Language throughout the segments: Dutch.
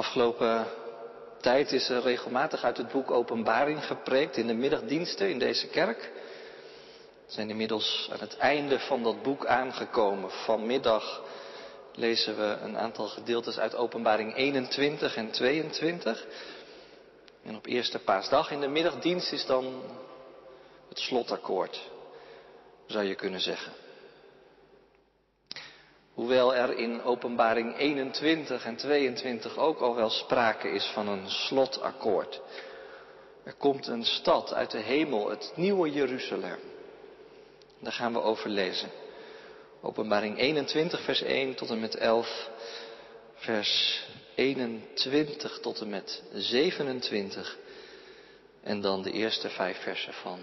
Afgelopen tijd is er regelmatig uit het boek Openbaring gepreekt in de middagdiensten in deze kerk. We zijn inmiddels aan het einde van dat boek aangekomen. Vanmiddag lezen we een aantal gedeeltes uit Openbaring 21 en 22. En op eerste paasdag in de middagdienst is dan het slotakkoord, zou je kunnen zeggen. Hoewel er in Openbaring 21 en 22 ook al wel sprake is van een slotakkoord. Er komt een stad uit de hemel, het nieuwe Jeruzalem. Daar gaan we over lezen. Openbaring 21, vers 1 tot en met 11, vers 21 tot en met 27. En dan de eerste vijf versen van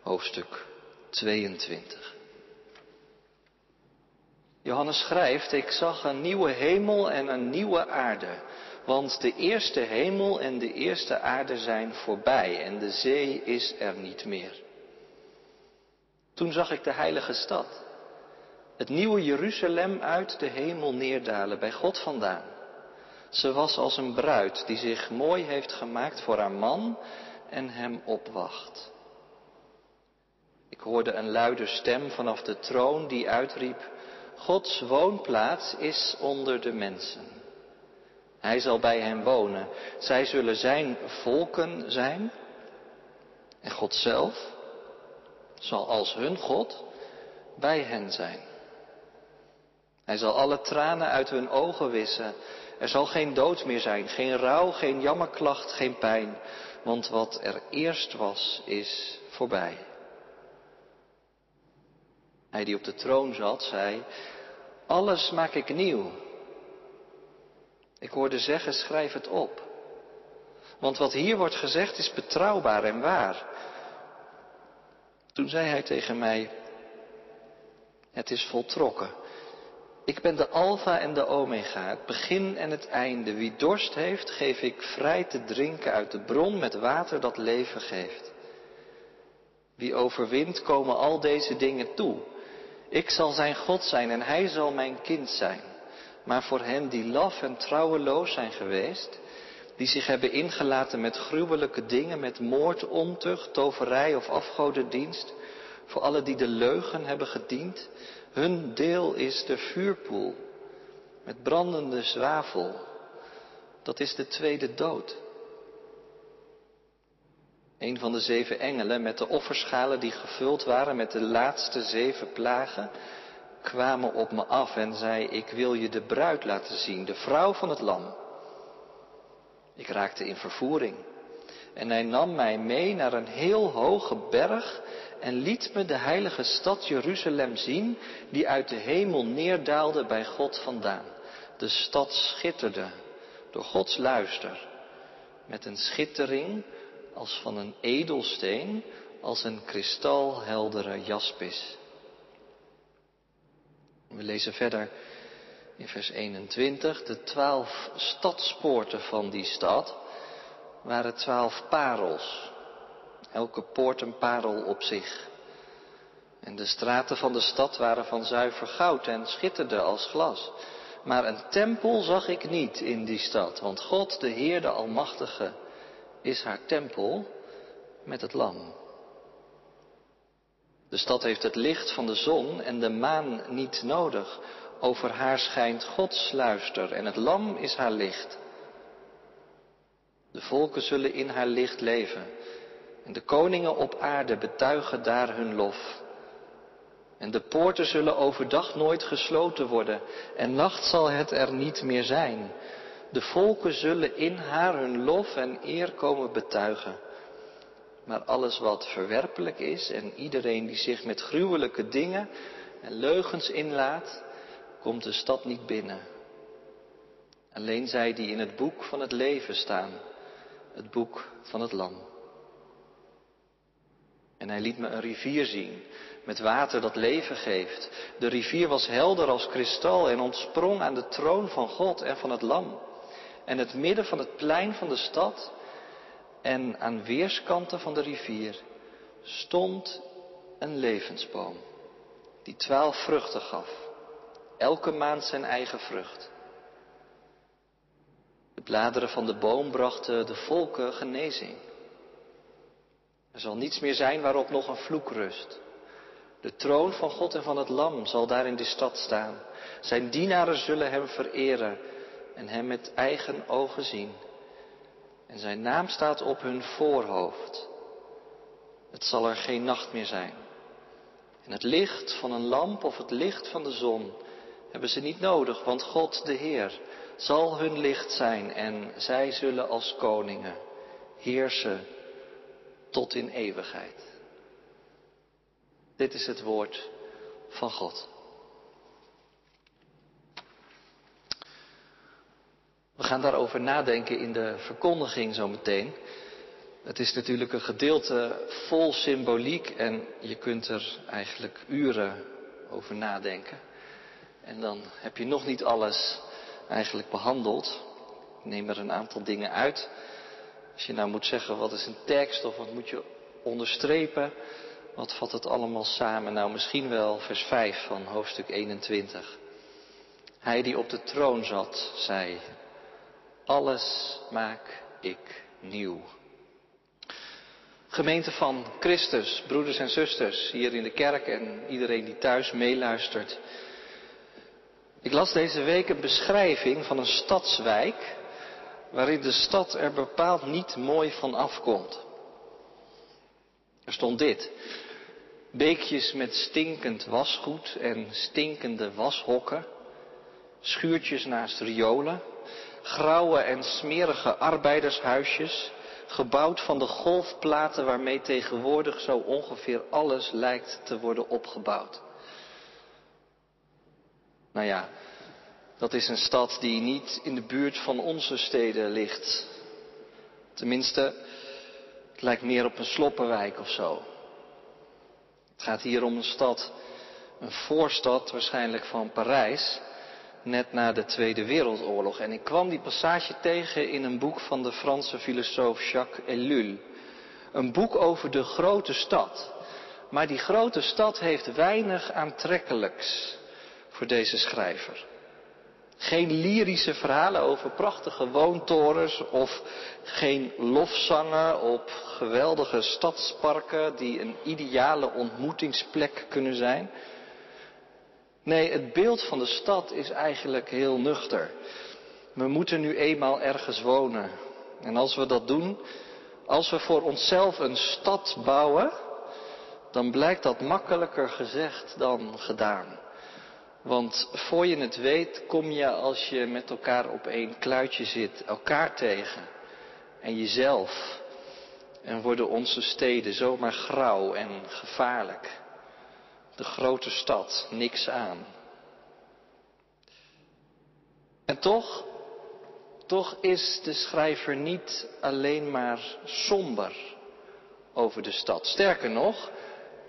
hoofdstuk 22. Johannes schrijft, ik zag een nieuwe hemel en een nieuwe aarde, want de eerste hemel en de eerste aarde zijn voorbij en de zee is er niet meer. Toen zag ik de heilige stad, het nieuwe Jeruzalem uit de hemel neerdalen, bij God vandaan. Ze was als een bruid die zich mooi heeft gemaakt voor haar man en hem opwacht. Ik hoorde een luide stem vanaf de troon die uitriep, Gods woonplaats is onder de mensen. Hij zal bij hen wonen. Zij zullen zijn volken zijn. En God zelf zal als hun God bij hen zijn. Hij zal alle tranen uit hun ogen wissen. Er zal geen dood meer zijn, geen rouw, geen jammerklacht, geen pijn. Want wat er eerst was, is voorbij. Hij die op de troon zat, zei, alles maak ik nieuw. Ik hoorde zeggen, schrijf het op. Want wat hier wordt gezegd is betrouwbaar en waar. Toen zei hij tegen mij, het is voltrokken. Ik ben de Alpha en de Omega, het begin en het einde. Wie dorst heeft, geef ik vrij te drinken uit de bron met water dat leven geeft. Wie overwint, komen al deze dingen toe. Ik zal zijn God zijn en hij zal mijn kind zijn. Maar voor hen die laf en trouweloos zijn geweest, die zich hebben ingelaten met gruwelijke dingen, met moord, ontucht, toverij of afgodendienst, voor alle die de leugen hebben gediend, hun deel is de vuurpoel met brandende zwavel. Dat is de tweede dood. Een van de zeven engelen met de offerschalen die gevuld waren met de laatste zeven plagen, kwamen op me af en zei, ik wil je de bruid laten zien, de vrouw van het lam. Ik raakte in vervoering en hij nam mij mee naar een heel hoge berg en liet me de heilige stad Jeruzalem zien, die uit de hemel neerdaalde bij God vandaan. De stad schitterde door Gods luister, met een schittering als van een edelsteen, als een kristalheldere jaspis. We lezen verder in vers 21. De twaalf stadspoorten van die stad waren twaalf parels. Elke poort een parel op zich. En de straten van de stad waren van zuiver goud en schitterden als glas. Maar een tempel zag ik niet in die stad, want God, de Heer, de Almachtige, is haar tempel met het lam. De stad heeft het licht van de zon en de maan niet nodig. Over haar schijnt Gods luister en het lam is haar licht. De volken zullen in haar licht leven en de koningen op aarde betuigen daar hun lof. En de poorten zullen overdag nooit gesloten worden en nacht zal het er niet meer zijn. De volken zullen in haar hun lof en eer komen betuigen. Maar alles wat verwerpelijk is en iedereen die zich met gruwelijke dingen en leugens inlaat, komt de stad niet binnen. Alleen zij die in het boek van het leven staan, het boek van het lam. En hij liet me een rivier zien, met water dat leven geeft. De rivier was helder als kristal en ontsprong aan de troon van God en van het lam. En het midden van het plein van de stad en aan weerskanten van de rivier stond een levensboom, die twaalf vruchten gaf, elke maand zijn eigen vrucht. De bladeren van de boom brachten de volken genezing. Er zal niets meer zijn waarop nog een vloek rust. De troon van God en van het Lam zal daar in de stad staan. Zijn dienaren zullen hem vereren en hem met eigen ogen zien. En zijn naam staat op hun voorhoofd. Het zal er geen nacht meer zijn. En het licht van een lamp of het licht van de zon hebben ze niet nodig, want God de Heer zal hun licht zijn en zij zullen als koningen heersen tot in eeuwigheid. Dit is het woord van God. We gaan daarover nadenken in de verkondiging zometeen. Het is natuurlijk een gedeelte vol symboliek en je kunt er eigenlijk uren over nadenken. En dan heb je nog niet alles eigenlijk behandeld. Ik neem er een aantal dingen uit. Als je nou moet zeggen wat is een tekst of wat moet je onderstrepen, wat vat het allemaal samen? Nou, misschien wel vers 5 van hoofdstuk 21. Hij die op de troon zat, zei, alles maak ik nieuw. Gemeente van Christus, broeders en zusters, hier in de kerk en iedereen die thuis meeluistert. Ik las deze week een beschrijving van een stadswijk waarin de stad er bepaald niet mooi van afkomt. Er stond dit. Beekjes met stinkend wasgoed en stinkende washokken. Schuurtjes naast riolen. Grauwe en smerige arbeidershuisjes. Gebouwd van de golfplaten waarmee tegenwoordig zo ongeveer alles lijkt te worden opgebouwd. Nou ja, dat is een stad die niet in de buurt van onze steden ligt. Tenminste, het lijkt meer op een sloppenwijk of zo. Het gaat hier om een stad, een voorstad waarschijnlijk van Parijs, net na de Tweede Wereldoorlog. En ik kwam die passage tegen in een boek van de Franse filosoof Jacques Ellul. Een boek over de grote stad. Maar die grote stad heeft weinig aantrekkelijks voor deze schrijver. Geen lyrische verhalen over prachtige woontorens of geen lofzangen op geweldige stadsparken die een ideale ontmoetingsplek kunnen zijn. Nee, het beeld van de stad is eigenlijk heel nuchter. We moeten nu eenmaal ergens wonen. En als we dat doen, als we voor onszelf een stad bouwen, dan blijkt dat makkelijker gezegd dan gedaan. Want voor je het weet, kom je als je met elkaar op één kluitje zit, elkaar tegen. En jezelf. En worden onze steden zomaar grauw en gevaarlijk. De grote stad, niks aan. En toch, toch is de schrijver niet alleen maar somber over de stad. Sterker nog,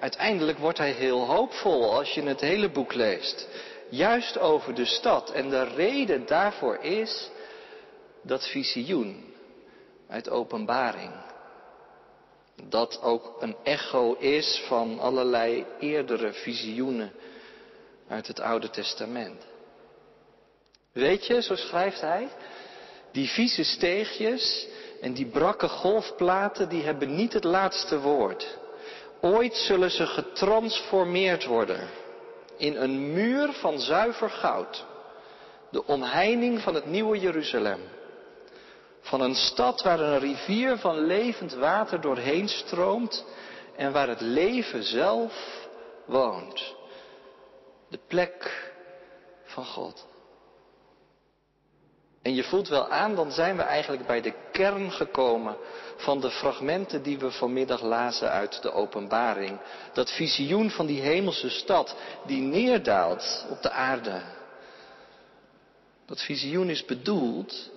Uiteindelijk wordt hij heel hoopvol als je het hele boek leest. Juist over de stad. En de reden daarvoor is dat visioen uit openbaring. Dat ook een echo is van allerlei eerdere visioenen uit het Oude Testament. Weet je, zo schrijft hij, die vieze steegjes en die brakke golfplaten, die hebben niet het laatste woord. Ooit zullen ze getransformeerd worden in een muur van zuiver goud. De omheining van het nieuwe Jeruzalem. Van een stad waar een rivier van levend water doorheen stroomt en waar het leven zelf woont. De plek van God. En je voelt wel aan, dan zijn we eigenlijk bij de kern gekomen van de fragmenten die we vanmiddag lazen uit de openbaring. Dat visioen van die hemelse stad die neerdaalt op de aarde. Dat visioen is bedoeld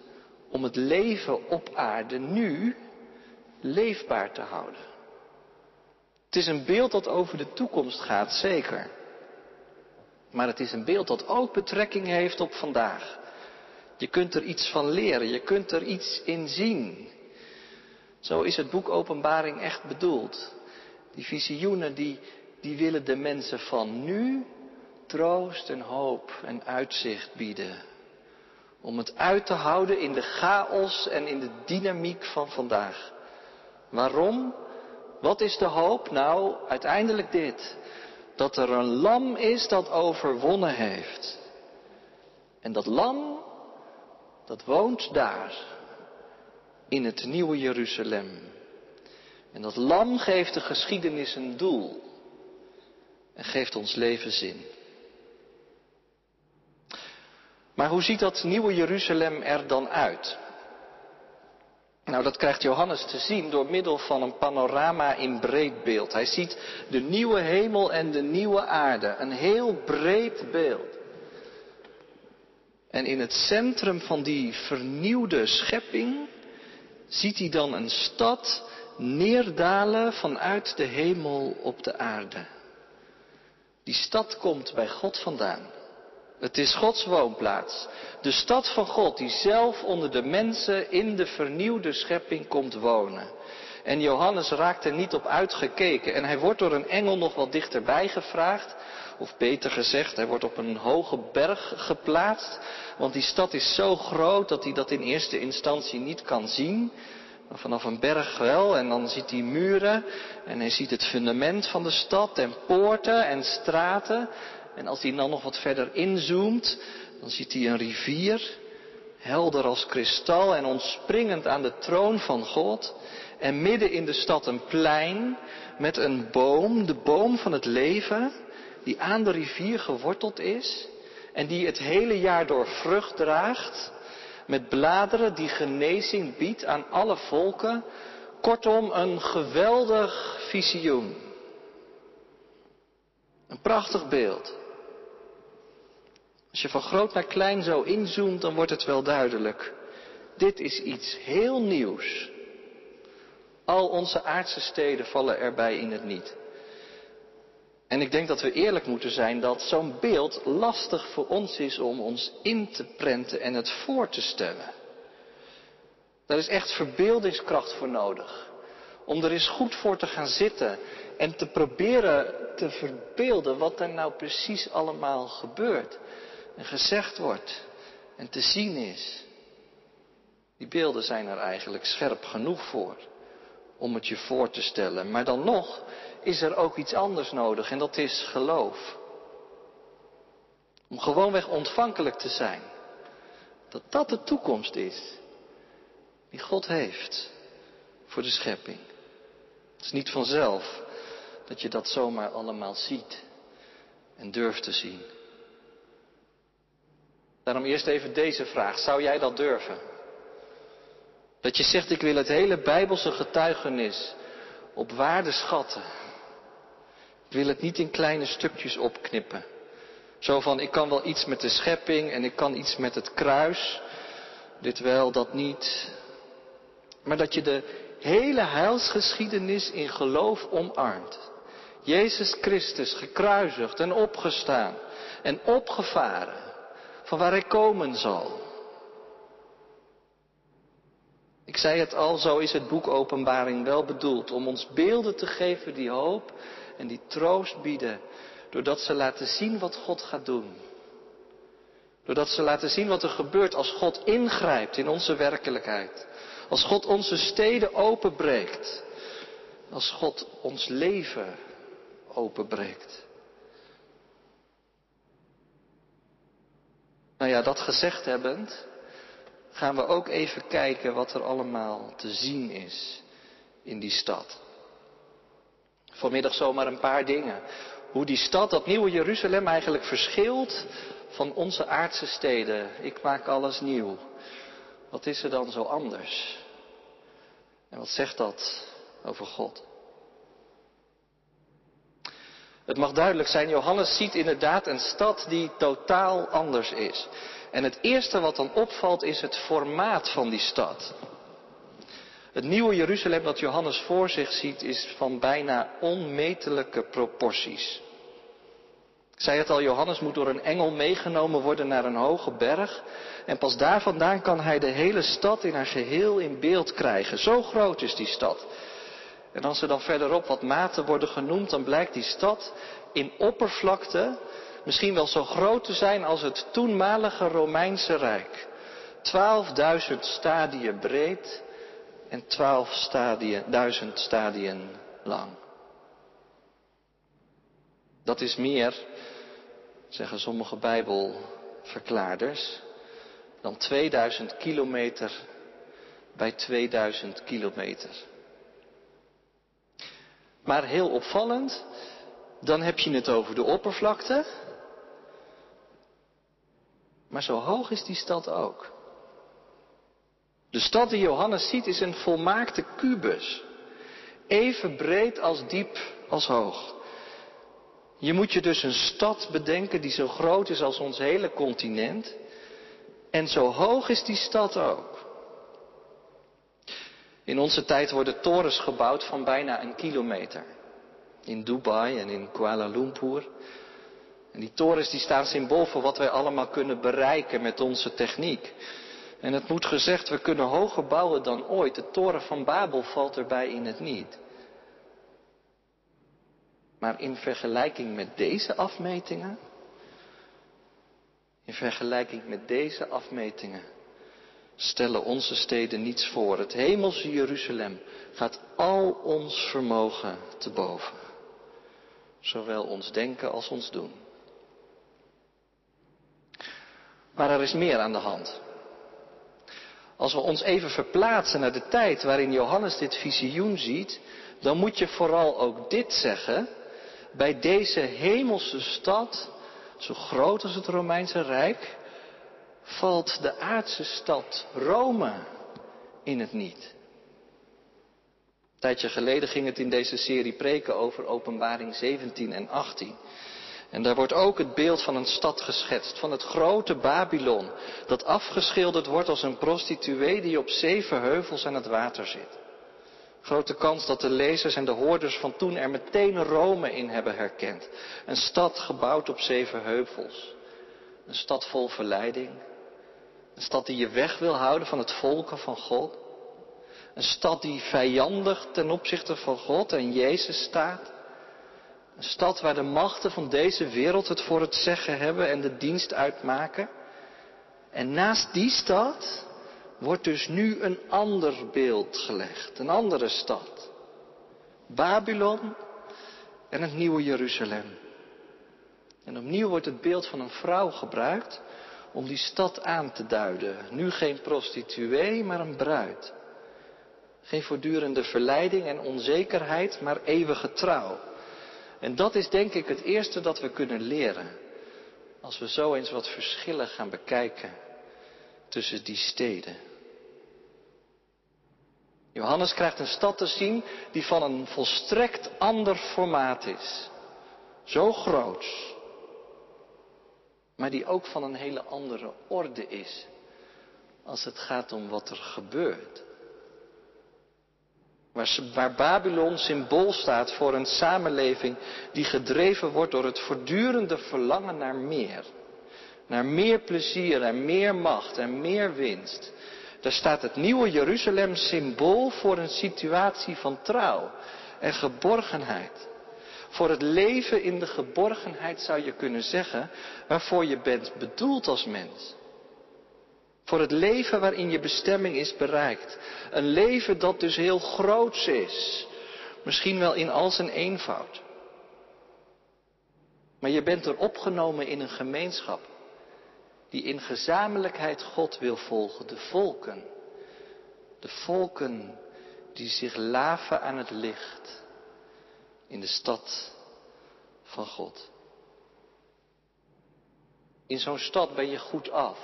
om het leven op aarde nu leefbaar te houden. Het is een beeld dat over de toekomst gaat, zeker. Maar het is een beeld dat ook betrekking heeft op vandaag. Je kunt er iets van leren, je kunt er iets in zien. Zo is het boek Openbaring echt bedoeld. Die visioenen die, die willen de mensen van nu troost en hoop en uitzicht bieden Om het uit te houden in de chaos en in de dynamiek van vandaag. Waarom? Wat is de hoop? Nou, uiteindelijk dit. Dat er een lam is dat overwonnen heeft. En dat lam, dat woont daar. In het nieuwe Jeruzalem. En dat lam geeft de geschiedenis een doel. En geeft ons leven zin. Maar hoe ziet dat nieuwe Jeruzalem er dan uit? Nou, dat krijgt Johannes te zien door middel van een panorama in breed beeld. Hij ziet de nieuwe hemel en de nieuwe aarde. Een heel breed beeld. En in het centrum van die vernieuwde schepping ziet hij dan een stad neerdalen vanuit de hemel op de aarde. Die stad komt bij God vandaan. Het is Gods woonplaats. De stad van God die zelf onder de mensen in de vernieuwde schepping komt wonen. En Johannes raakt er niet op uitgekeken en hij wordt door een engel nog wat dichterbij gevraagd. Of beter gezegd, hij wordt op een hoge berg geplaatst. Want die stad is zo groot dat hij dat in eerste instantie niet kan zien. Maar vanaf een berg wel en dan ziet hij muren en hij ziet het fundament van de stad en poorten en straten. En als hij dan nog wat verder inzoomt, dan ziet hij een rivier, helder als kristal en ontspringend aan de troon van God. En midden in de stad een plein met een boom, de boom van het leven, die aan de rivier geworteld is en die het hele jaar door vrucht draagt, met bladeren die genezing biedt aan alle volken. Kortom, een geweldig visioen. Een prachtig beeld. Als je van groot naar klein zo inzoomt, dan wordt het wel duidelijk. Dit is iets heel nieuws. Al onze aardse steden vallen erbij in het niet. En ik denk dat we eerlijk moeten zijn dat zo'n beeld lastig voor ons is om ons in te prenten en het voor te stellen. Daar is echt verbeeldingskracht voor nodig. Om er eens goed voor te gaan zitten en te proberen te verbeelden wat er nou precies allemaal gebeurt en gezegd wordt en te zien is. Die beelden zijn er eigenlijk scherp genoeg voor om het je voor te stellen. Maar dan nog is er ook iets anders nodig en dat is geloof. Om gewoonweg ontvankelijk te zijn. Dat dat de toekomst is die God heeft voor de schepping. Het is niet vanzelf dat je dat zomaar allemaal ziet en durft te zien. Daarom eerst even deze vraag. Zou jij dat durven? Dat je zegt, ik wil het hele Bijbelse getuigenis op waarde schatten. Ik wil het niet in kleine stukjes opknippen. Zo van, ik kan wel iets met de schepping en ik kan iets met het kruis. Dit wel, dat niet. Maar dat je de hele heilsgeschiedenis in geloof omarmt. Jezus Christus gekruisigd en opgestaan en opgevaren van waar hij komen zal. Ik zei het al, zo is het boek Openbaring wel bedoeld om ons beelden te geven die hoop en die troost bieden, doordat ze laten zien wat God gaat doen. Doordat ze laten zien wat er gebeurt als God ingrijpt in onze werkelijkheid. Als God onze steden openbreekt. Als God ons leven openbreekt. Nou ja, dat gezegd hebbend, gaan we ook even kijken wat er allemaal te zien is in die stad. Vanmiddag zomaar een paar dingen. Hoe die stad, dat nieuwe Jeruzalem, eigenlijk verschilt van onze aardse steden. Ik maak alles nieuw. Wat is er dan zo anders? En wat zegt dat over God? Het mag duidelijk zijn, Johannes ziet inderdaad een stad die totaal anders is. En het eerste wat dan opvalt is het formaat van die stad. Het nieuwe Jeruzalem dat Johannes voor zich ziet is van bijna onmetelijke proporties. Ik zei het al, Johannes moet door een engel meegenomen worden naar een hoge berg. En pas daar vandaan kan hij de hele stad in haar geheel in beeld krijgen. Zo groot is die stad. En als er dan verderop wat maten worden genoemd, dan blijkt die stad in oppervlakte misschien wel zo groot te zijn als het toenmalige Romeinse Rijk. 12.000 stadien breed en 12.000 stadien lang. Dat is meer, zeggen sommige Bijbelverklaarders, dan 2000 kilometer bij 2000 kilometer. Maar heel opvallend, dan heb je het over de oppervlakte. Maar zo hoog is die stad ook. De stad die Johannes ziet is een volmaakte kubus. Even breed als diep als hoog. Je moet je dus een stad bedenken die zo groot is als ons hele continent. En zo hoog is die stad ook. In onze tijd worden torens gebouwd van bijna een kilometer. In Dubai en in Kuala Lumpur. En die torens die staan symbool voor wat wij allemaal kunnen bereiken met onze techniek. En het moet gezegd, we kunnen hoger bouwen dan ooit. De toren van Babel valt erbij in het niet. Maar in vergelijking met deze afmetingen, in vergelijking met deze afmetingen, stellen onze steden niets voor. Het hemelse Jeruzalem gaat al ons vermogen te boven. Zowel ons denken als ons doen. Maar er is meer aan de hand. Als we ons even verplaatsen naar de tijd waarin Johannes dit visioen ziet, dan moet je vooral ook dit zeggen. Bij deze hemelse stad, zo groot als het Romeinse Rijk, valt de aardse stad Rome in het niet. Een tijdje geleden ging het in deze serie preken over Openbaring 17 en 18. En daar wordt ook het beeld van een stad geschetst, van het grote Babylon, dat afgeschilderd wordt als een prostituee die op zeven heuvels aan het water zit. Grote kans dat de lezers en de hoorders van toen er meteen Rome in hebben herkend. Een stad gebouwd op zeven heuvels. Een stad vol verleiding. Een stad die je weg wil houden van het volken van God. Een stad die vijandig ten opzichte van God en Jezus staat. Een stad waar de machten van deze wereld het voor het zeggen hebben en de dienst uitmaken. En naast die stad wordt dus nu een ander beeld gelegd, een andere stad. Babylon en het nieuwe Jeruzalem. En opnieuw wordt het beeld van een vrouw gebruikt om die stad aan te duiden. Nu geen prostituee, maar een bruid. Geen voortdurende verleiding en onzekerheid, maar eeuwige trouw. En dat is denk ik het eerste dat we kunnen leren. Als we zo eens wat verschillen gaan bekijken tussen die steden. Johannes krijgt een stad te zien die van een volstrekt ander formaat is. Zo groot. Maar die ook van een hele andere orde is. Als het gaat om wat er gebeurt. Waar, Babylon symbool staat voor een samenleving die gedreven wordt door het voortdurende verlangen naar meer. Naar meer plezier en meer macht en meer winst. Daar staat het nieuwe Jeruzalem symbool voor een situatie van trouw en geborgenheid. Voor het leven in de geborgenheid zou je kunnen zeggen waarvoor je bent bedoeld als mens. Voor het leven waarin je bestemming is bereikt. Een leven dat dus heel groots is. Misschien wel in al zijn eenvoud. Maar je bent er opgenomen in een gemeenschap die in gezamenlijkheid God wil volgen. De volken. De volken die zich laven aan het licht in de stad van God. In zo'n stad ben je goed af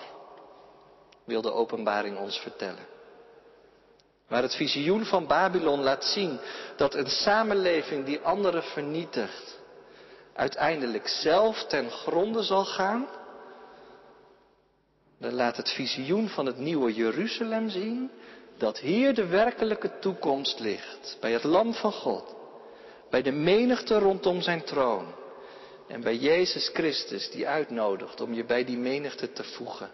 wil de openbaring ons vertellen. Waar het visioen van Babylon laat zien dat een samenleving die anderen vernietigt, uiteindelijk zelf ten gronde zal gaan, dan laat het visioen van het nieuwe Jeruzalem zien dat hier de werkelijke toekomst ligt, bij het Lam van God, bij de menigte rondom zijn troon en bij Jezus Christus die uitnodigt om je bij die menigte te voegen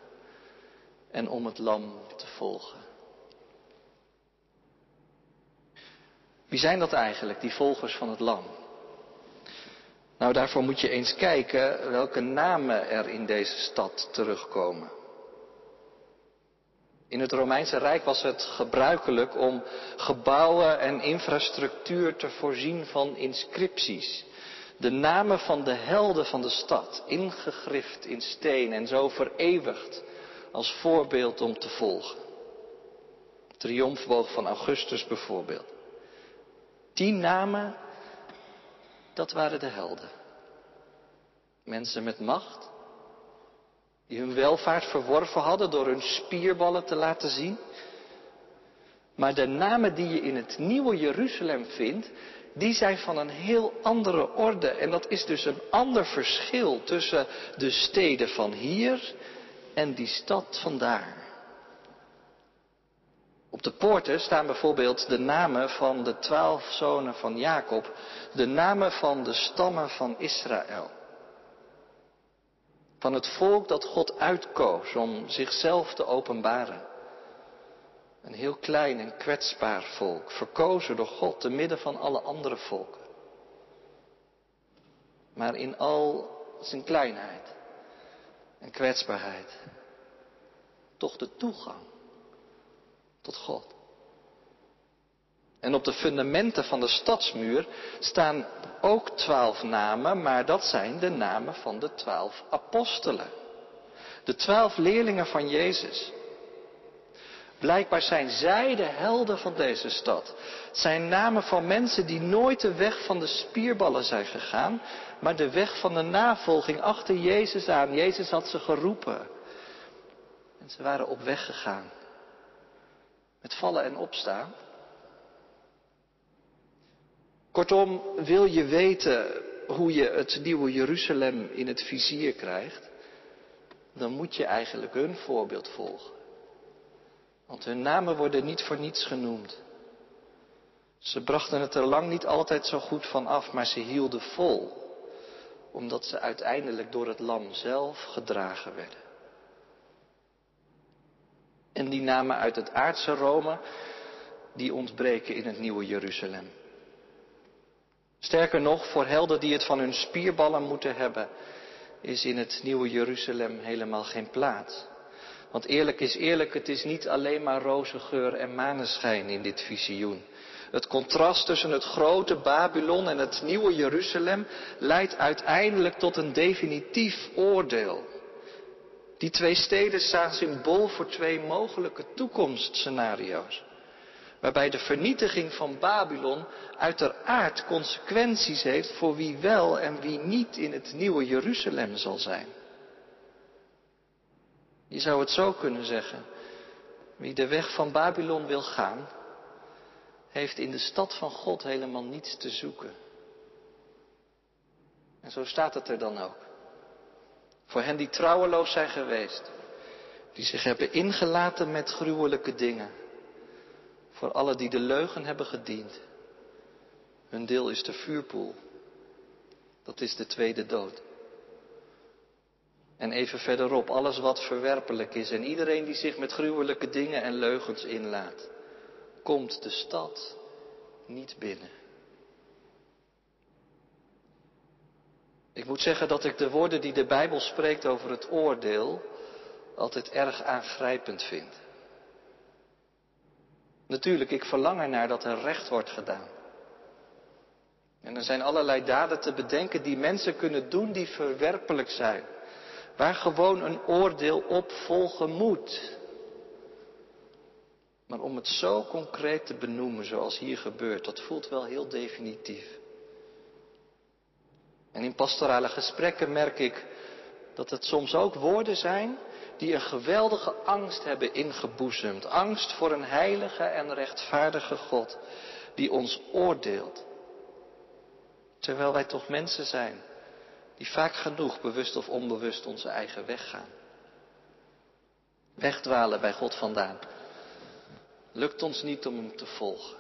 en om het lam te volgen. Wie zijn dat eigenlijk, die volgers van het lam? Nou, daarvoor moet je eens kijken welke namen er in deze stad terugkomen. In het Romeinse Rijk was het gebruikelijk om gebouwen en infrastructuur te voorzien van inscripties. De namen van de helden van de stad, ingegrift in steen en zo vereeuwigd als voorbeeld om te volgen. Triomfboog van Augustus bijvoorbeeld. Die namen, dat waren de helden. Mensen met macht, die hun welvaart verworven hadden door hun spierballen te laten zien. Maar de namen die je in het nieuwe Jeruzalem vindt, die zijn van een heel andere orde. En dat is dus een ander verschil tussen de steden van hier en die stad van daar. Op de poorten staan bijvoorbeeld de namen van de twaalf zonen van Jacob, de namen van de stammen van Israël. Van het volk dat God uitkoos om zichzelf te openbaren. Een heel klein en kwetsbaar volk, verkozen door God te midden van alle andere volken. Maar in al zijn kleinheid en kwetsbaarheid toch de toegang tot God. En op de fundamenten van de stadsmuur staan ook twaalf namen, maar dat zijn de namen van de twaalf apostelen. De twaalf leerlingen van Jezus. Blijkbaar zijn zij de helden van deze stad. Het zijn namen van mensen die nooit de weg van de spierballen zijn gegaan, maar de weg van de navolging achter Jezus aan. Jezus had ze geroepen. En ze waren op weg gegaan. Met vallen en opstaan. Kortom, wil je weten hoe je het nieuwe Jeruzalem in het vizier krijgt, dan moet je eigenlijk hun voorbeeld volgen. Want hun namen worden niet voor niets genoemd. Ze brachten het er lang niet altijd zo goed van af, maar ze hielden vol, omdat ze uiteindelijk door het lam zelf gedragen werden. En die namen uit het aardse Rome, die ontbreken in het nieuwe Jeruzalem. Sterker nog, voor helden die het van hun spierballen moeten hebben, is in het nieuwe Jeruzalem helemaal geen plaats. Want eerlijk is eerlijk, het is niet alleen maar roze geur en maneschijn in dit visioen. Het contrast tussen het grote Babylon en het nieuwe Jeruzalem leidt uiteindelijk tot een definitief oordeel. Die twee steden staan symbool voor twee mogelijke toekomstscenario's. Waarbij de vernietiging van Babylon uiteraard consequenties heeft voor wie wel en wie niet in het nieuwe Jeruzalem zal zijn. Je zou het zo kunnen zeggen. Wie de weg van Babylon wil gaan, heeft in de stad van God helemaal niets te zoeken. En zo staat het er dan ook. Voor hen die trouweloos zijn geweest, die zich hebben ingelaten met gruwelijke dingen. Voor alle die de leugen hebben gediend. Hun deel is de vuurpoel. Dat is de tweede dood. En even verderop, alles wat verwerpelijk is en iedereen die zich met gruwelijke dingen en leugens inlaat, komt de stad niet binnen. Ik moet zeggen dat ik de woorden die de Bijbel spreekt over het oordeel altijd erg aangrijpend vind. Natuurlijk, ik verlang ernaar dat er recht wordt gedaan. En er zijn allerlei daden te bedenken die mensen kunnen doen die verwerpelijk zijn. Waar gewoon een oordeel op volgen moet. Maar om het zo concreet te benoemen zoals hier gebeurt, dat voelt wel heel definitief. En in pastorale gesprekken merk ik dat het soms ook woorden zijn die een geweldige angst hebben ingeboezemd. Angst voor een heilige en rechtvaardige God die ons oordeelt. Terwijl wij toch mensen zijn die vaak genoeg, bewust of onbewust, onze eigen weg gaan. Wegdwalen bij God vandaan. Lukt ons niet om Hem te volgen.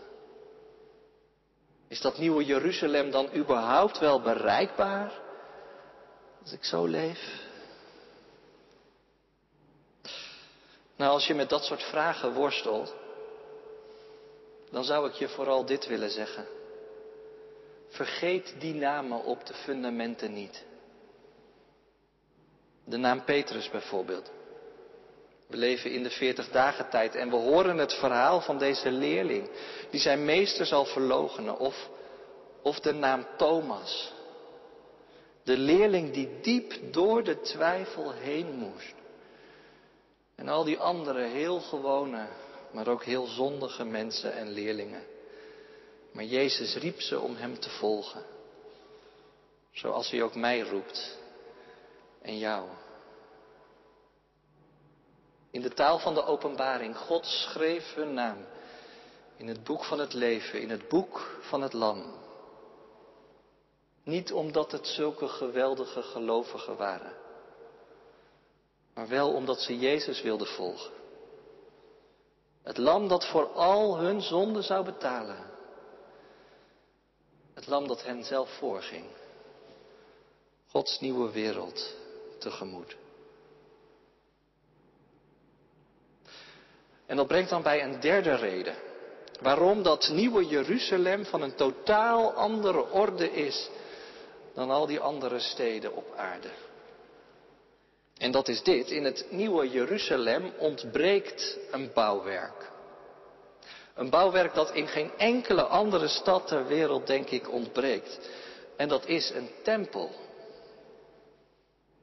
Is dat nieuwe Jeruzalem dan überhaupt wel bereikbaar als ik zo leef? Nou, als je met dat soort vragen worstelt, dan zou ik je vooral dit willen zeggen. Vergeet die namen op de fundamenten niet. De naam Petrus bijvoorbeeld. We leven in de veertig dagen tijd en we horen het verhaal van deze leerling die zijn meester zal verloochenen of, of de naam Thomas. De leerling die diep door de twijfel heen moest. En al die andere heel gewone, maar ook heel zondige mensen en leerlingen. Maar Jezus riep ze om Hem te volgen. Zoals Hij ook mij roept. En jou. In de taal van de openbaring, God schreef hun naam in het boek van het leven, in het boek van het lam. Niet omdat het zulke geweldige gelovigen waren, maar wel omdat ze Jezus wilden volgen. Het lam dat voor al hun zonden zou betalen. Het lam dat hen zelf voorging. Gods nieuwe wereld tegemoet. En dat brengt dan bij een derde reden. Waarom dat nieuwe Jeruzalem van een totaal andere orde is dan al die andere steden op aarde. En dat is dit. In het nieuwe Jeruzalem ontbreekt een bouwwerk. Een bouwwerk dat in geen enkele andere stad ter wereld, denk ik, ontbreekt. En dat is een tempel.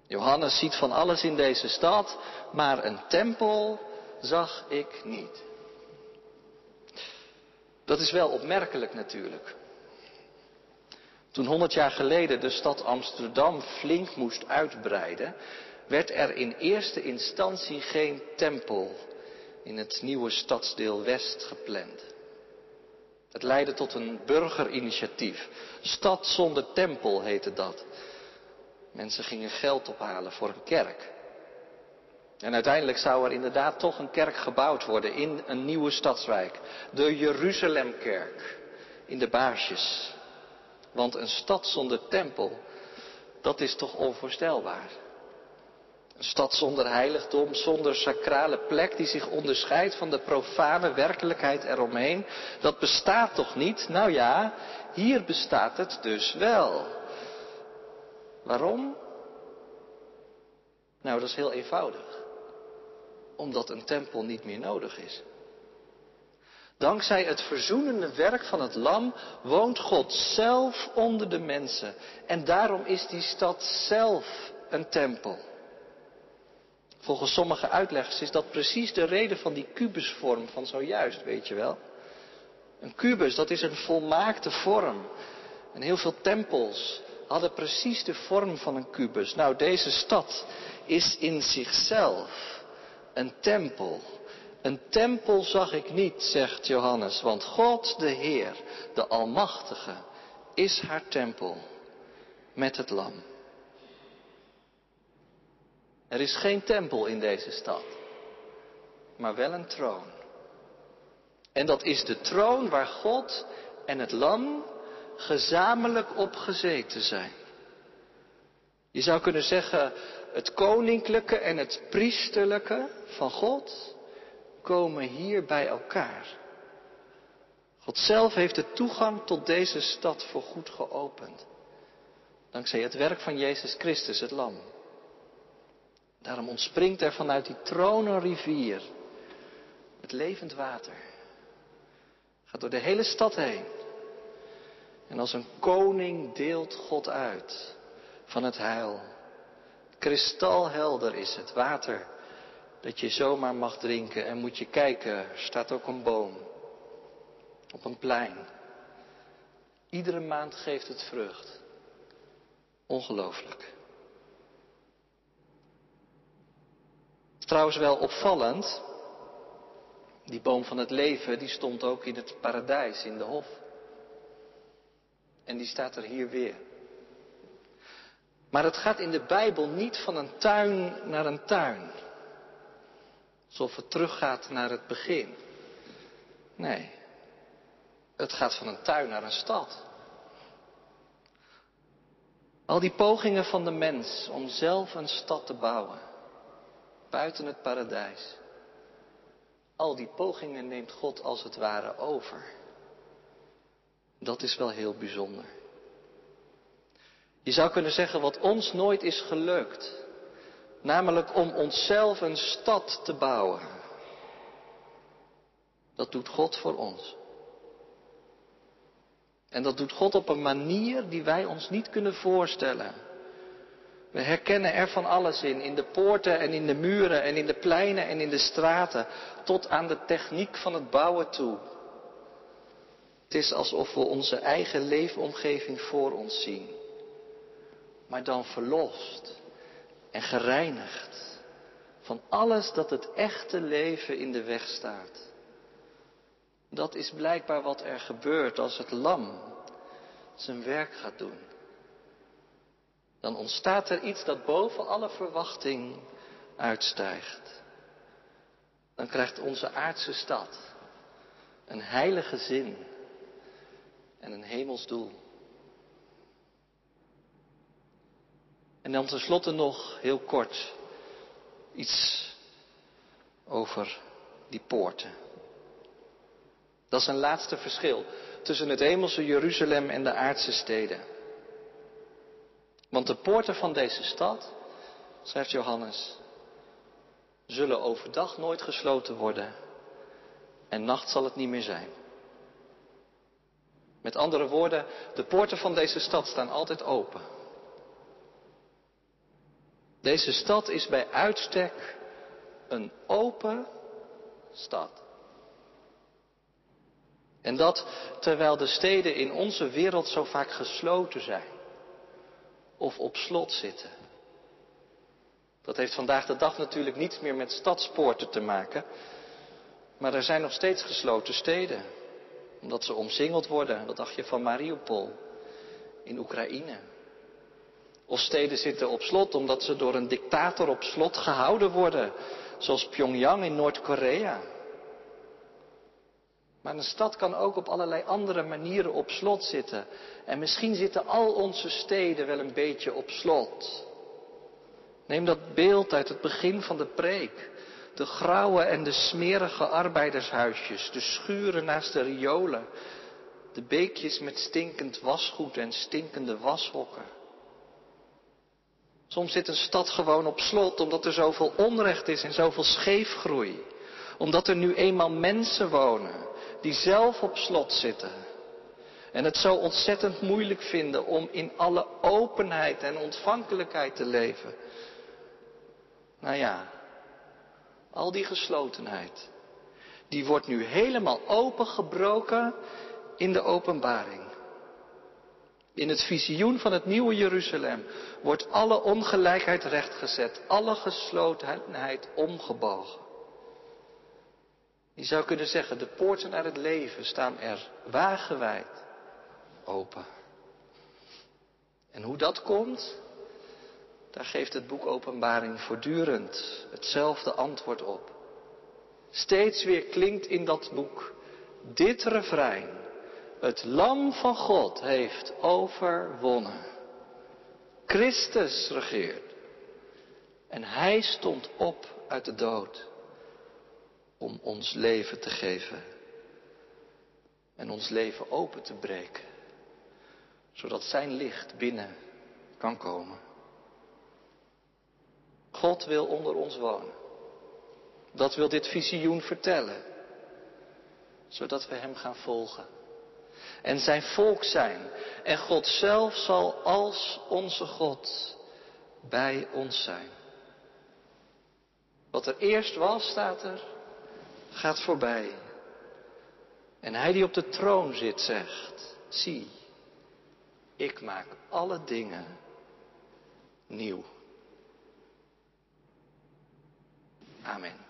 Johannes ziet van alles in deze stad, maar een tempel zag ik niet. Dat is wel opmerkelijk natuurlijk. Toen honderd jaar geleden de stad Amsterdam flink moest uitbreiden, werd er in eerste instantie geen tempel in het nieuwe stadsdeel West gepland. Het leidde tot een burgerinitiatief. Stad zonder tempel heette dat. Mensen gingen geld ophalen voor een kerk. En uiteindelijk zou er inderdaad toch een kerk gebouwd worden in een nieuwe stadswijk. De Jeruzalemkerk in de Baarsjes. Want een stad zonder tempel, dat is toch onvoorstelbaar. Een stad zonder heiligdom, zonder sacrale plek die zich onderscheidt van de profane werkelijkheid eromheen, dat bestaat toch niet? Nou ja, hier bestaat het dus wel. Waarom? Nou, dat is heel eenvoudig. Omdat een tempel niet meer nodig is. Dankzij het verzoenende werk van het lam woont God zelf onder de mensen. En daarom is die stad zelf een tempel. Volgens sommige uitleggers is dat precies de reden van die kubusvorm van zojuist, weet je wel. Een kubus, dat is een volmaakte vorm. En heel veel tempels hadden precies de vorm van een kubus. Nou, deze stad is in zichzelf een tempel. Een tempel zag ik niet, zegt Johannes, want God de Heer, de Almachtige, is haar tempel met het lam. Er is geen tempel in deze stad, maar wel een troon. En dat is de troon waar God en het lam gezamenlijk op gezeten zijn. Je zou kunnen zeggen, het koninklijke en het priesterlijke van God komen hier bij elkaar. God zelf heeft de toegang tot deze stad voor goed geopend. Dankzij het werk van Jezus Christus, het Lam. Daarom ontspringt er vanuit die troon. Het levend water. Gaat door de hele stad heen. En als een koning deelt God uit van het heil. Kristalhelder is het water dat je zomaar mag drinken. En moet je kijken, staat ook een boom op een plein. Iedere maand geeft het vrucht. Ongelooflijk. Trouwens wel opvallend, die boom van het leven, die stond ook in het paradijs, in de hof. En die staat er hier weer. Maar het gaat in de Bijbel niet van een tuin naar een tuin. Alsof het teruggaat naar het begin. Nee, het gaat van een tuin naar een stad. Al die pogingen van de mens om zelf een stad te bouwen, buiten het paradijs. Al die pogingen neemt God als het ware over. Dat is wel heel bijzonder. Je zou kunnen zeggen wat ons nooit is gelukt. Namelijk om onszelf een stad te bouwen. Dat doet God voor ons. En dat doet God op een manier die wij ons niet kunnen voorstellen. We herkennen er van alles in, in de poorten en in de muren en in de pleinen en in de straten, tot aan de techniek van het bouwen toe. Het is alsof we onze eigen leefomgeving voor ons zien, maar dan verlost en gereinigd van alles dat het echte leven in de weg staat. Dat is blijkbaar wat er gebeurt als het lam zijn werk gaat doen. Dan ontstaat er iets dat boven alle verwachting uitstijgt. Dan krijgt onze aardse stad een heilige zin en een hemels doel. En dan tenslotte nog heel kort iets over die poorten. Dat is een laatste verschil tussen het hemelse Jeruzalem en de aardse steden. Want de poorten van deze stad, schrijft Johannes, zullen overdag nooit gesloten worden en nacht zal het niet meer zijn. Met andere woorden, de poorten van deze stad staan altijd open. Deze stad is bij uitstek een open stad. En dat terwijl de steden in onze wereld zo vaak gesloten zijn of op slot zitten. Dat heeft vandaag de dag natuurlijk niets meer met stadspoorten te maken, maar er zijn nog steeds gesloten steden, omdat ze omsingeld worden. Wat dacht je van Mariupol in Oekraïne? Of steden zitten op slot omdat ze door een dictator op slot gehouden worden, zoals Pyongyang in Noord-Korea. Maar een stad kan ook op allerlei andere manieren op slot zitten. En misschien zitten al onze steden wel een beetje op slot. Neem dat beeld uit het begin van de preek. De grauwe en de smerige arbeidershuisjes, de schuren naast de riolen, de beekjes met stinkend wasgoed en stinkende washokken. Soms zit een stad gewoon op slot omdat er zoveel onrecht is en zoveel scheefgroei. Omdat er nu eenmaal mensen wonen die zelf op slot zitten. En het zo ontzettend moeilijk vinden om in alle openheid en ontvankelijkheid te leven. Nou ja, al die geslotenheid, die wordt nu helemaal opengebroken in de openbaring. In het visioen van het nieuwe Jeruzalem wordt alle ongelijkheid rechtgezet, alle geslotenheid omgebogen. Je zou kunnen zeggen, de poorten naar het leven staan er wagenwijd open. En hoe dat komt, daar geeft het boek Openbaring voortdurend hetzelfde antwoord op. Steeds weer klinkt in dat boek dit refrein. Het lam van God heeft overwonnen. Christus regeert. En hij stond op uit de dood om ons leven te geven en ons leven open te breken, zodat Zijn licht binnen kan komen. God wil onder ons wonen. Dat wil dit visioen vertellen, zodat we Hem gaan volgen en Zijn volk zijn. En God zelf zal als onze God bij ons zijn. Wat er eerst was, staat er, gaat voorbij. En hij die op de troon zit zegt, zie, ik maak alle dingen nieuw. Amen.